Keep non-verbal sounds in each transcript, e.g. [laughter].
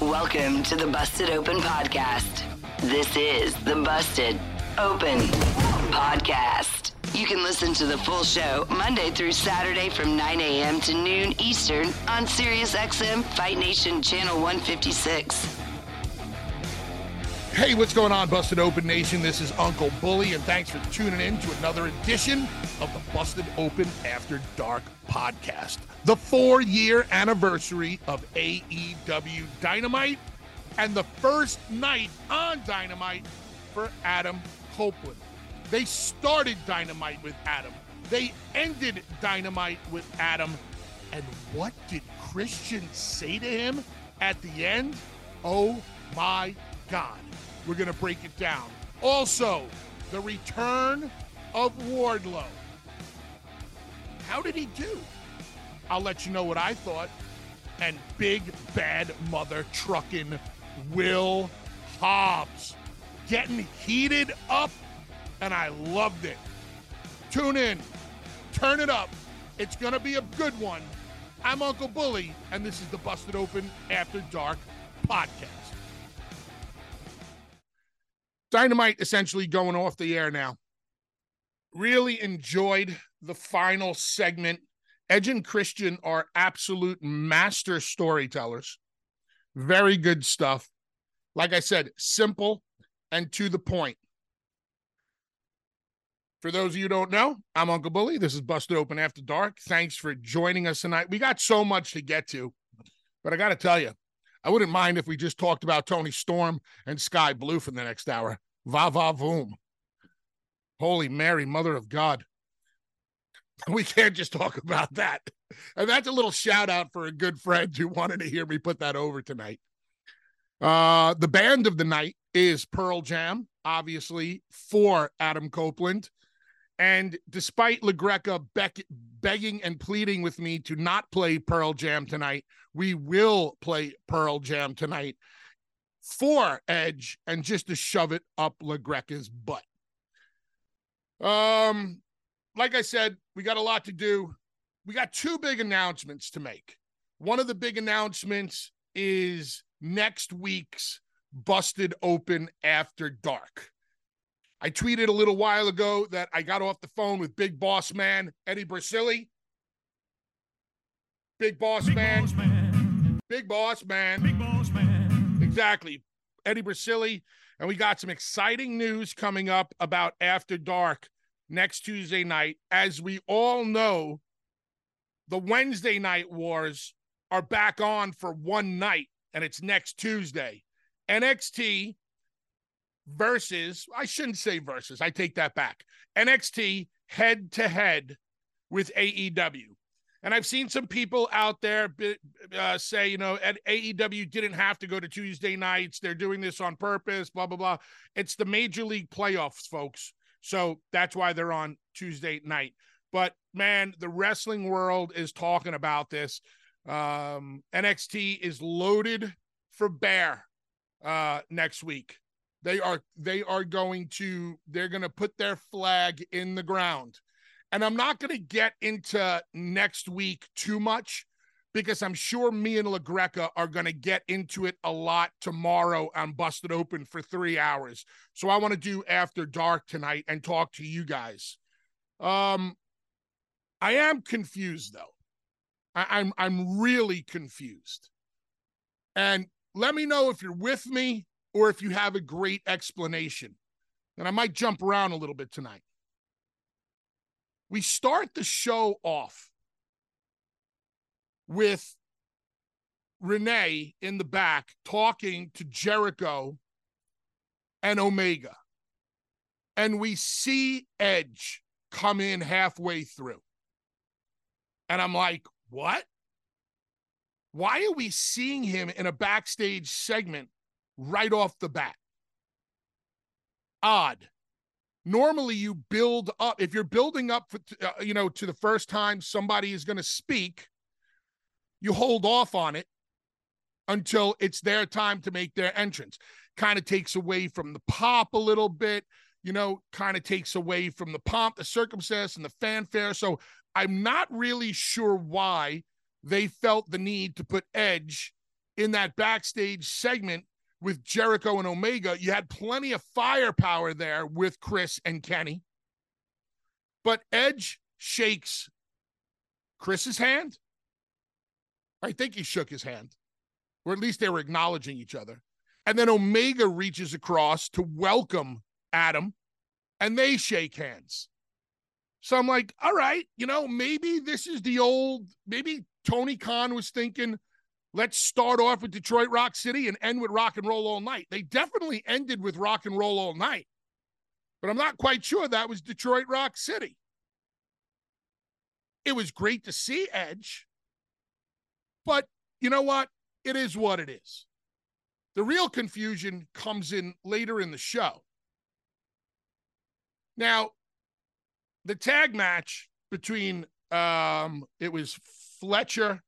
Welcome to the Busted Open Podcast. This is the Busted Open Podcast. You can listen to the full show Monday through Saturday from 9 a.m. to noon Eastern on SiriusXM Fight Nation Channel 156. Hey, what's going on, Busted Open Nation? This is Uncle Bully, and thanks for tuning in to another edition of the Busted Open After Dark podcast. The four year anniversary of AEW Dynamite, and the first night on Dynamite for Adam Copeland. They started Dynamite with Adam, they ended Dynamite with Adam. And what did Christian say to him at the end? Oh my God. We're going to break it down. Also, the return of Wardlow. How did he do? I'll let you know what I thought. And big bad mother trucking Will Hobbs getting heated up, and I loved it. Tune in, turn it up. It's going to be a good one. I'm Uncle Bully, and this is the Busted Open After Dark podcast. Dynamite essentially going off the air now. Really enjoyed the final segment. Edge and Christian are absolute master storytellers. Very good stuff. Like I said, simple and to the point. For those of you don't know, I'm Uncle Bully. This is Busted Open After Dark. Thanks for joining us tonight. We got so much to get to, but I got to tell you, I wouldn't mind if we just talked about Toni Storm and Skye Blue for the next hour. Va va voom. Holy Mary, Mother of God. [laughs] We can't just talk about that. And that's a little shout out for a good friend who wanted to hear me put that over tonight. Uh, the band of the night is Pearl Jam, obviously, for Adam Copeland. And despite LaGreca beck- begging and pleading with me to not play Pearl Jam tonight, we will play Pearl Jam tonight for Edge and just to shove it up LaGreca's butt. Um, like I said, we got a lot to do. We got two big announcements to make. One of the big announcements is next week's Busted Open After Dark. I tweeted a little while ago that I got off the phone with Big Boss Man Eddie Brasili. Big Boss, big man. boss man. Big Boss Man. Big Boss Man. Exactly. Eddie Brasili. And we got some exciting news coming up about After Dark next Tuesday night. As we all know, the Wednesday night wars are back on for one night, and it's next Tuesday. NXT versus, I shouldn't say versus, I take that back. NXT head to head with AEW. And I've seen some people out there uh, say, you know, at AEW didn't have to go to Tuesday nights. They're doing this on purpose, blah, blah, blah. It's the major league playoffs, folks. So that's why they're on Tuesday night. But man, the wrestling world is talking about this. Um, NXT is loaded for bear uh, next week. They are they are going to they're going to put their flag in the ground. And I'm not going to get into next week too much because I'm sure me and LaGreca are going to get into it a lot tomorrow on Busted Open for three hours. So I want to do after dark tonight and talk to you guys. Um, I am confused though. I, I'm I'm really confused. And let me know if you're with me or if you have a great explanation. And I might jump around a little bit tonight. We start the show off with Renee in the back talking to Jericho and Omega. And we see Edge come in halfway through. And I'm like, what? Why are we seeing him in a backstage segment right off the bat? Odd. Normally, you build up. If you're building up, for, uh, you know, to the first time somebody is going to speak, you hold off on it until it's their time to make their entrance. Kind of takes away from the pop a little bit, you know, kind of takes away from the pomp, the circumstance, and the fanfare. So I'm not really sure why they felt the need to put Edge in that backstage segment with Jericho and Omega. You had plenty of firepower there with Chris and Kenny. But Edge shakes Chris's hand. I think he shook his hand, or at least they were acknowledging each other. And then Omega reaches across to welcome Adam, and they shake hands. So I'm like, all right, you know, maybe this is the old, maybe Tony Khan was thinking, let's start off with Detroit Rock City and end with rock and roll all night. They definitely ended with rock and roll all night, but I'm not quite sure that was Detroit Rock City. It was great to see Edge, but you know what? It is what it is. The real confusion comes in later in the show. Now, the tag match between um it was Fletcher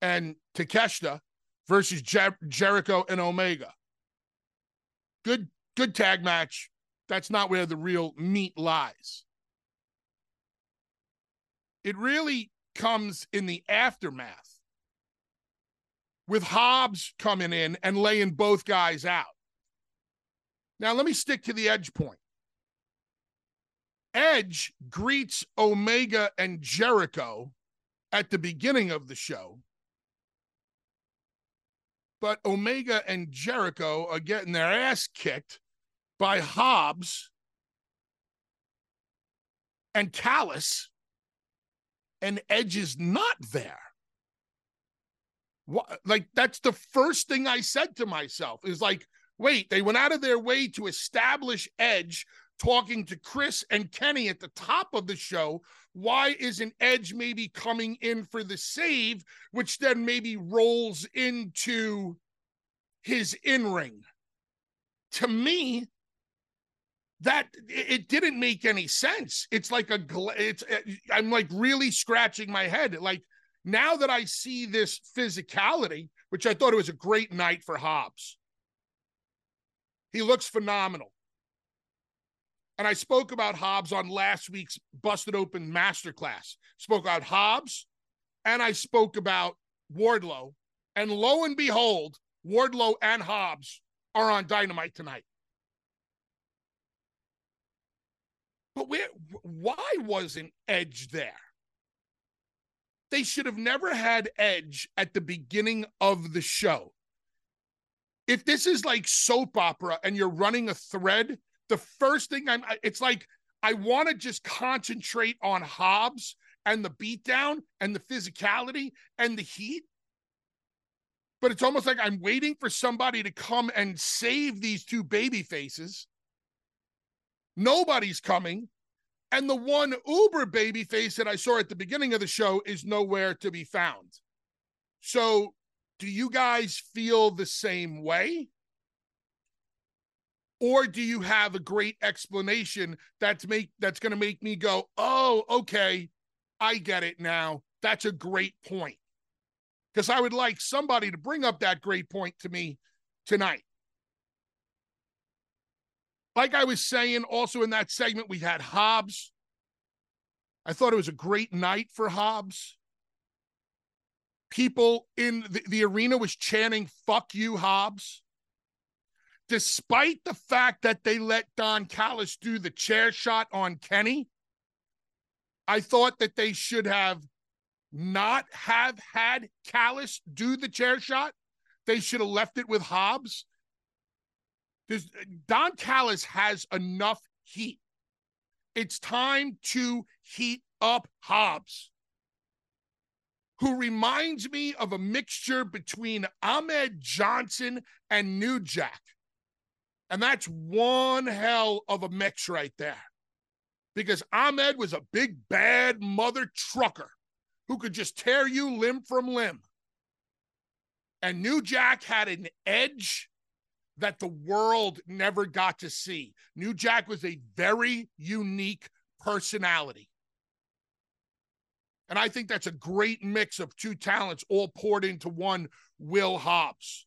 and Takeshita versus Jer- Jericho and Omega. Good, good tag match. That's not where the real meat lies. It really comes in the aftermath with Hobbs coming in and laying both guys out. Now, let me stick to the edge point. Edge greets Omega and Jericho at the beginning of the show. But Omega and Jericho are getting their ass kicked by Hobbs and Callis, and Edge is not there. What, like, that's the first thing I said to myself is like, wait, they went out of their way to establish Edge talking to Chris and Kenny at the top of the show. Why isn't Edge maybe coming in for the save, which then maybe rolls into his in ring? To me, that it didn't make any sense. It's like a it's uh, I'm like really scratching my head. Like now that I see this physicality, which I thought it was a great night for Hobbs. He looks phenomenal. And I spoke about Hobbs on last week's Busted Open Masterclass. Spoke about Hobbs and I spoke about Wardlow. And lo and behold, Wardlow and Hobbs are on Dynamite tonight. But where, why wasn't Edge there? They should have never had Edge at the beginning of the show. If this is like soap opera and you're running a thread, the first thing I'm, it's like I want to just concentrate on Hobbs and the beatdown and the physicality and the heat. But it's almost like I'm waiting for somebody to come and save these two baby faces. Nobody's coming. And the one Uber baby face that I saw at the beginning of the show is nowhere to be found. So, do you guys feel the same way? Or do you have a great explanation that's make that's going to make me go oh okay i get it now. That's a great point. Because i would like somebody to bring up that great point to me tonight. Like i was saying also in that segment we had hobbs. I thought it was a great night for hobbs. People in the, the arena was chanting fuck you hobbs despite the fact that they let Don Callis do the chair shot on Kenny, I thought that they should have not have had Callis do the chair shot. They should have left it with Hobbs. There's, Don Callis has enough heat. It's time to heat up Hobbs, who reminds me of a mixture between Ahmed Johnson and New Jack. And that's one hell of a mix right there. Because Ahmed was a big, bad mother trucker who could just tear you limb from limb. And New Jack had an edge that the world never got to see. New Jack was a very unique personality. And I think that's a great mix of two talents all poured into one Will Hobbs.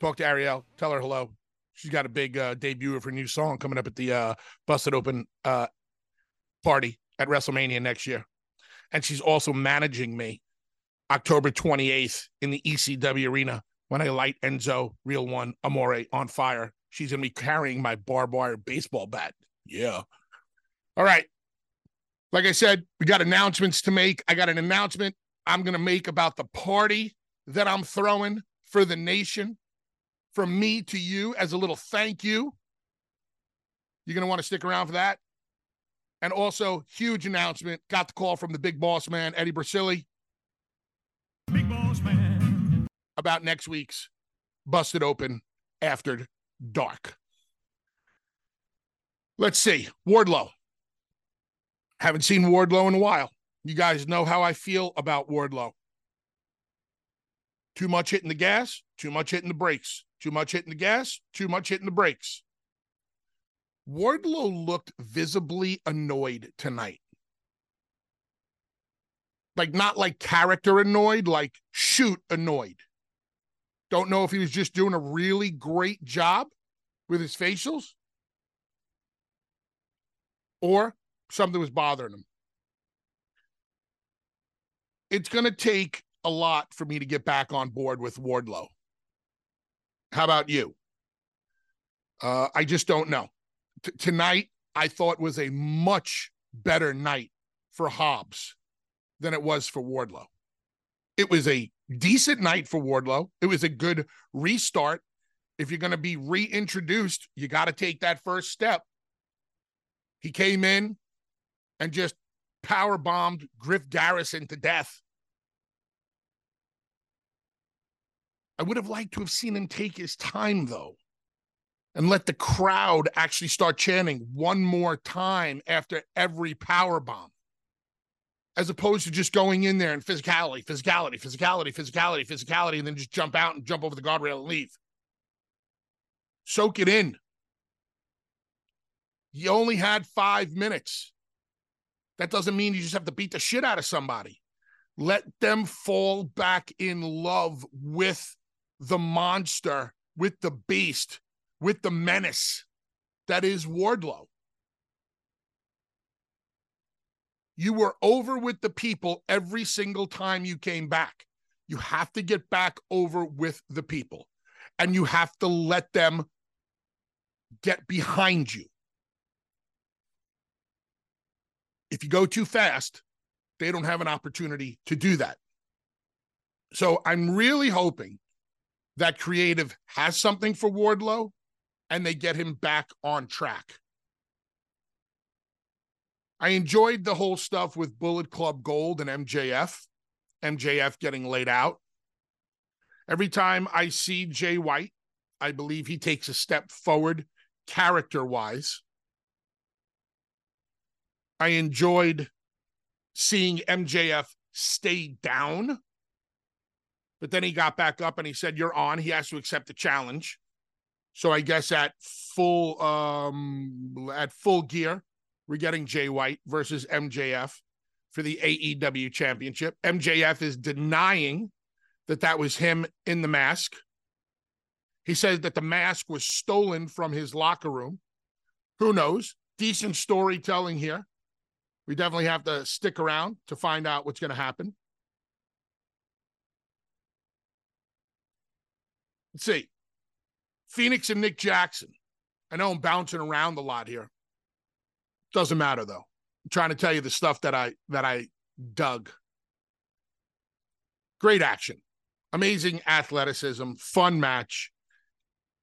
talk to Ariel, tell her hello. She's got a big uh, debut of her new song coming up at the uh, Busted Open uh, party at WrestleMania next year. And she's also managing me October 28th in the ECW arena when I light Enzo, Real One, Amore on fire. She's going to be carrying my barbed wire baseball bat. Yeah. All right. Like I said, we got announcements to make. I got an announcement I'm going to make about the party that I'm throwing for the nation from me to you as a little thank you. You're going to want to stick around for that. And also, huge announcement. Got the call from the big boss man, Eddie Brasili. Big boss man. About next week's Busted Open After Dark. Let's see. Wardlow. Haven't seen Wardlow in a while. You guys know how I feel about Wardlow. Too much hitting the gas, too much hitting the brakes. Too much hitting the gas, too much hitting the brakes. Wardlow looked visibly annoyed tonight. Like, not like character annoyed, like shoot annoyed. Don't know if he was just doing a really great job with his facials or something was bothering him. It's going to take a lot for me to get back on board with Wardlow. How about you? Uh, I just don't know. T- tonight, I thought was a much better night for Hobbs than it was for Wardlow. It was a decent night for Wardlow. It was a good restart. If you're going to be reintroduced, you got to take that first step. He came in and just power bombed Griff Garrison to death. I would have liked to have seen him take his time, though, and let the crowd actually start chanting one more time after every power bomb, as opposed to just going in there and physicality, physicality, physicality, physicality, physicality, and then just jump out and jump over the guardrail and leave. Soak it in. You only had five minutes. That doesn't mean you just have to beat the shit out of somebody. Let them fall back in love with the monster, with the beast, with the menace that is Wardlow. You were over with the people every single time you came back. You have to get back over with the people and you have to let them get behind you. If you go too fast, they don't have an opportunity to do that. So I'm really hoping that creative has something for Wardlow and they get him back on track. I enjoyed the whole stuff with Bullet Club Gold and MJF, MJF getting laid out. Every time I see Jay White, I believe he takes a step forward character wise. I enjoyed seeing MJF stay down but then he got back up and he said, You're on. He has to accept the challenge. So I guess at full um at full gear, we're getting Jay White versus MJF for the AEW championship. MJF is denying that that was him in the mask. He says that the mask was stolen from his locker room. Who knows? Decent storytelling here. We definitely have to stick around to find out what's going to happen. Let's see. Fenix and Nick Jackson. I know I'm bouncing around a lot here. Doesn't matter though. I'm trying to tell you the stuff that I that I dug. Great action. Amazing athleticism, fun match.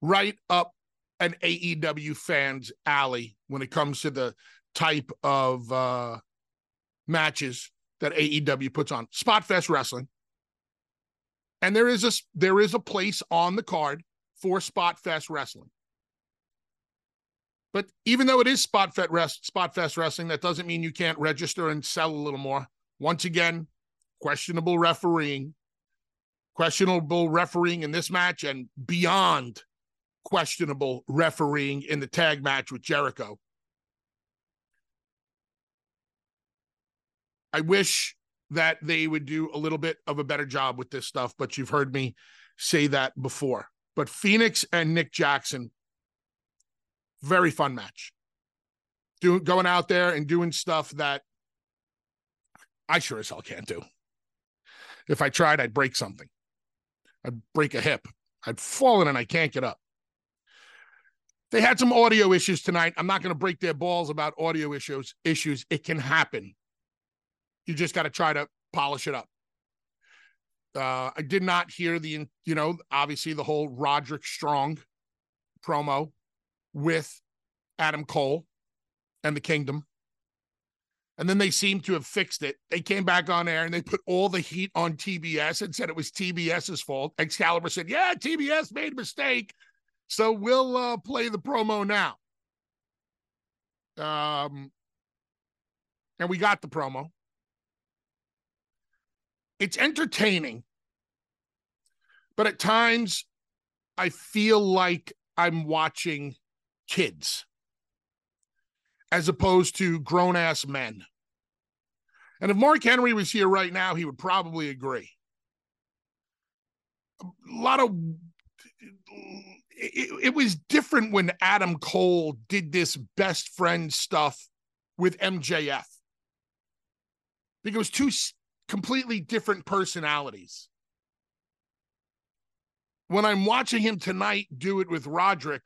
Right up an AEW fan's alley when it comes to the type of uh, matches that AEW puts on. Spot Fest Wrestling. And there is a there is a place on the card for Spot Fest Wrestling. But even though it is Spot Fest, Rest, Spot Fest Wrestling, that doesn't mean you can't register and sell a little more. Once again, questionable refereeing, questionable refereeing in this match, and beyond questionable refereeing in the tag match with Jericho. I wish that they would do a little bit of a better job with this stuff, but you've heard me say that before. But Fenix and Nick Jackson, very fun match. Doing going out there and doing stuff that I sure as hell can't do. If I tried, I'd break something. I'd break a hip. I'd fallen and I can't get up. They had some audio issues tonight. I'm not going to break their balls about audio issues. Issues. It can happen. You just got to try to polish it up. Uh, I did not hear the, you know, obviously the whole Roderick Strong promo with Adam Cole and the Kingdom. And then they seem to have fixed it. They came back on air and they put all the heat on TBS and said it was TBS's fault. Excalibur said, Yeah, TBS made a mistake. So we'll uh, play the promo now. Um, and we got the promo. It's entertaining, but at times I feel like I'm watching kids as opposed to grown ass men. And if Mark Henry was here right now, he would probably agree. A lot of it, it, was different when Adam Cole did this best friend stuff with MJF. I think it was two completely different personalities. When I'm watching him tonight do it with Roderick,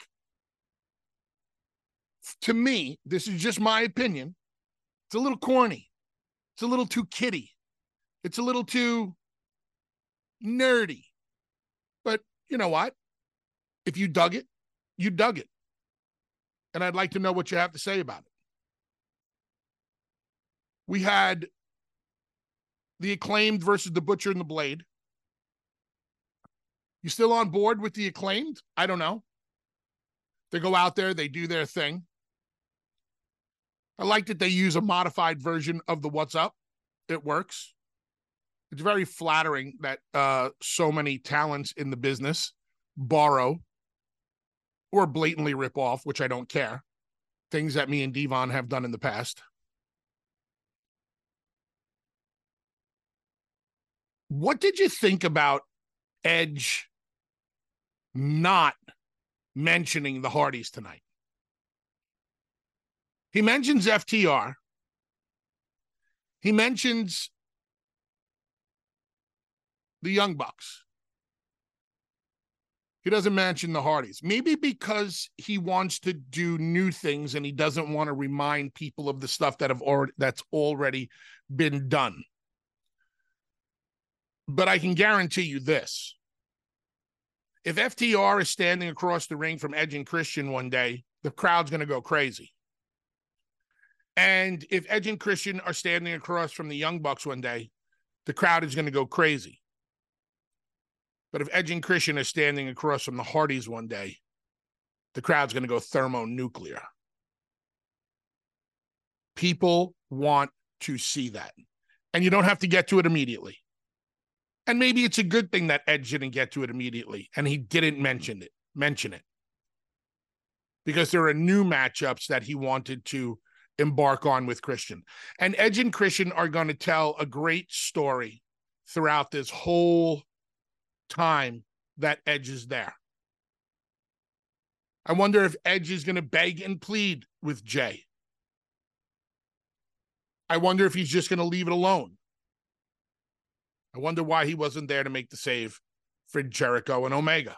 to me, this is just my opinion. It's a little corny. It's a little too kiddie. It's a little too nerdy. But you know what? If you dug it, you dug it. And I'd like to know what you have to say about it. We had the acclaimed versus the butcher and the blade. You still on board with the acclaimed? I don't know. They go out there, they do their thing. I like that they use a modified version of the what's up. It works. It's very flattering that uh, so many talents in the business borrow or blatantly rip off, which I don't care. Things that me and Devon have done in the past. What did you think about Edge not mentioning the Hardys tonight? He mentions FTR. He mentions the Young Bucks. He doesn't mention the Hardys. Maybe because he wants to do new things and he doesn't want to remind people of the stuff that have already that's already been done. But I can guarantee you this. If FTR is standing across the ring from Edge and Christian one day, the crowd's going to go crazy. And if Edge and Christian are standing across from the Young Bucks one day, the crowd is going to go crazy. But if Edge and Christian are standing across from the Hardys one day, the crowd's going to go thermonuclear. People want to see that. And you don't have to get to it immediately. And maybe it's a good thing that Edge didn't get to it immediately and he didn't mention it, mention it. Because there are new matchups that he wanted to embark on with Christian. And Edge and Christian are going to tell a great story throughout this whole time that Edge is there. I wonder if Edge is going to beg and plead with Jay. I wonder if he's just going to leave it alone. I wonder why he wasn't there to make the save for Jericho and Omega.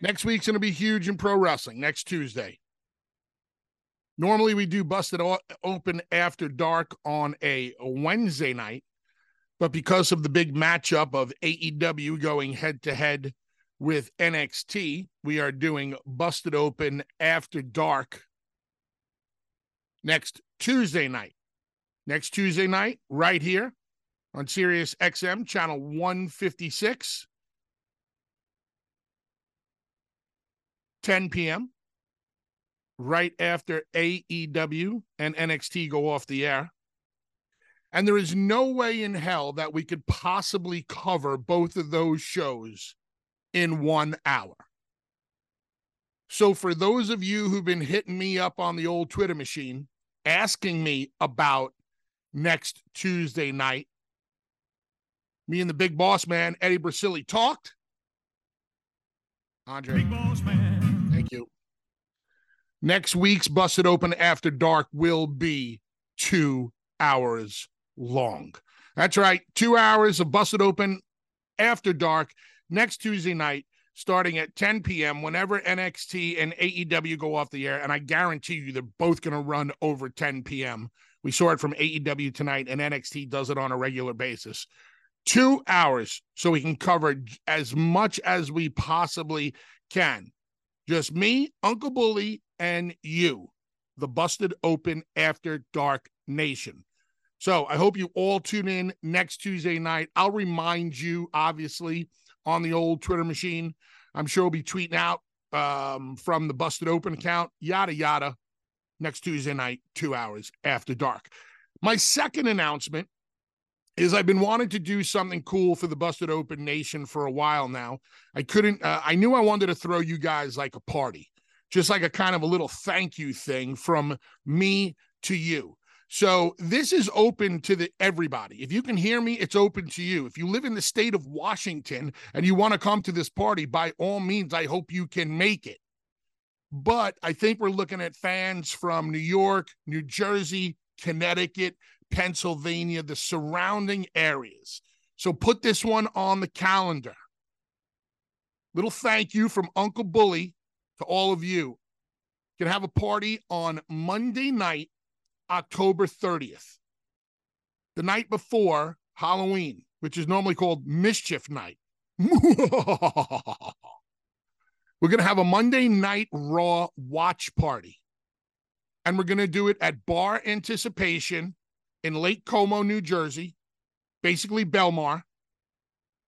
Next week's going to be huge in pro wrestling next Tuesday. Normally, we do Busted Open after dark on a Wednesday night, but because of the big matchup of AEW going head to head with NXT, we are doing Busted Open after dark next Tuesday night. Next Tuesday night, right here on Sirius XM, channel 156. 10 p.m., right after AEW and NXT go off the air. And there is no way in hell that we could possibly cover both of those shows in one hour. So, for those of you who've been hitting me up on the old Twitter machine, asking me about next Tuesday night, me and the big boss man, Eddie Brasili, talked. Andre. Big boss man. Thank you. Next week's Busted Open After Dark will be two hours long. That's right. Two hours of Busted Open After Dark next Tuesday night, starting at 10 p.m. Whenever NXT and AEW go off the air. And I guarantee you they're both going to run over 10 p.m. We saw it from AEW tonight, and NXT does it on a regular basis two hours so we can cover as much as we possibly can. Just me, Uncle Bully, and you, the Busted Open After Dark Nation. So I hope you all tune in next Tuesday night. I'll remind you, obviously, on the old Twitter machine. I'm sure we'll be tweeting out um, from the Busted Open account, yada, yada, next Tuesday night, two hours after dark. My second announcement is I've been wanting to do something cool for the Busted Open Nation for a while now. I couldn't, uh, I knew I wanted to throw you guys like a party, just like a kind of a little thank you thing from me to you. So this is open to the everybody. If you can hear me, it's open to you. If you live in the state of Washington and you want to come to this party, by all means, I hope you can make it. But I think we're looking at fans from New York, New Jersey, Connecticut, Pennsylvania, the surrounding areas. So put this one on the calendar. Little thank you from Uncle Bully to all of you. Can have a party on Monday night, October 30th, the night before Halloween, which is normally called Mischief Night. [laughs] We're going to have a Monday night Raw watch party. And we're going to do it at Bar Anticipation in Lake Como, New Jersey, basically Belmar.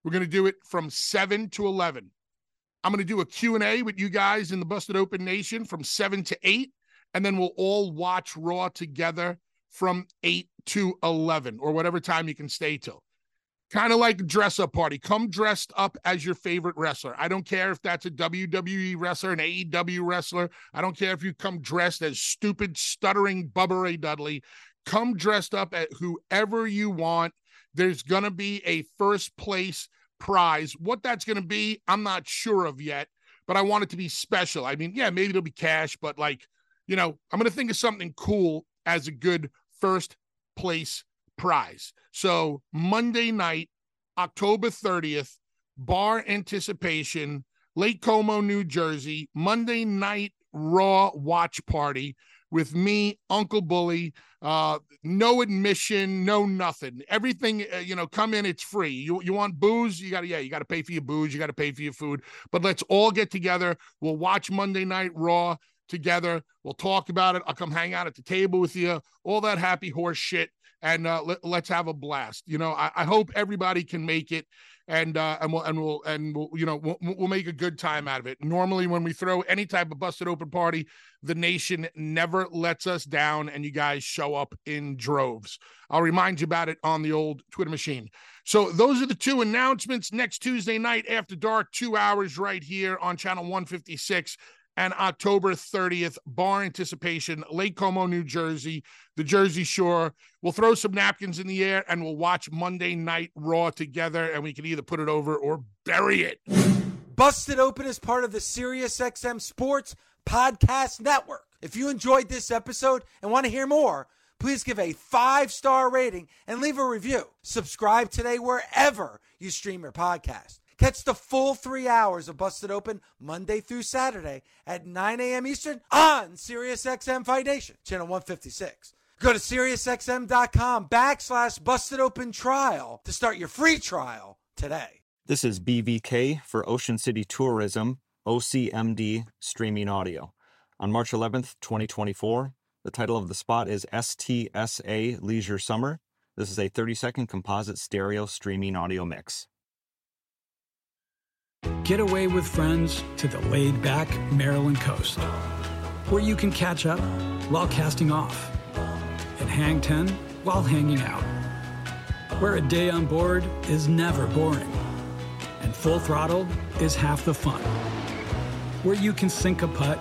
We're going to do it from 7 to 11. I'm going to do a Q&A with you guys in the Busted Open Nation from 7 to 8 and then we'll all watch Raw together from 8 to 11 or whatever time you can stay till kind of like a dress up party. Come dressed up as your favorite wrestler. I don't care if that's a WWE wrestler, an AEW wrestler. I don't care if you come dressed as stupid, stuttering Bubba Ray Dudley. Come dressed up at whoever you want. There's going to be a first place prize. What that's going to be, I'm not sure of yet, but I want it to be special. I mean, yeah, maybe it'll be cash, but like, you know, I'm going to think of something cool as a good first place prize. So Monday night, October 30th, bar anticipation, Lake Como, New Jersey, Monday night Raw watch party with me, Uncle Bully. Uh, no admission, no nothing. Everything, uh, you know, come in, it's free. You you want booze? You got to yeah, you got to pay for your booze. You got to pay for your food. But let's all get together. We'll watch Monday Night Raw together. We'll talk about it. I'll come hang out at the table with you. All that happy horse shit and uh, let, us have a blast. You know, I, I, hope everybody can make it, and uh, and we'll and we'll and we'll you know we'll, we'll make a good time out of it. Normally, when we throw any type of busted open party, the nation never lets us down, and you guys show up in droves. I'll remind you about it on the old Twitter machine. So those are the two announcements. Next Tuesday night after dark, two hours right here on channel 156 and October 30th, bar anticipation, Lake Como, New Jersey, the Jersey Shore. We'll throw some napkins in the air and we'll watch Monday Night Raw together, and we can either put it over or bury it. Busted Open is part of the SiriusXM Sports Podcast Network. If you enjoyed this episode and want to hear more, please give a five star rating and leave a review. Subscribe today wherever you stream your podcast. Catch the full three hours of Busted Open Monday through Saturday at 9 a.m. Eastern on SiriusXM Fight Nation, channel 156. Go to SiriusXM.com backslash Busted Open Trial to start your free trial today. This is BVK for Ocean City Tourism, OCMD Streaming Audio. On March 11th, 2024, the title of the spot is STSA Leisure Summer. This is a 30 second composite stereo streaming audio mix. Get away with friends to the laid back Maryland coast, where you can catch up while casting off, and hang 10 while hanging out, where a day on board is never boring, and full throttle is half the fun, where you can sink a putt,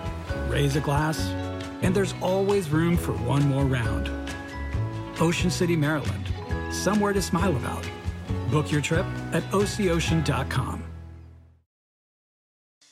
raise a glass, and there's always room for one more round. Ocean City, Maryland, somewhere to smile about. Book your trip at OCOcean.com.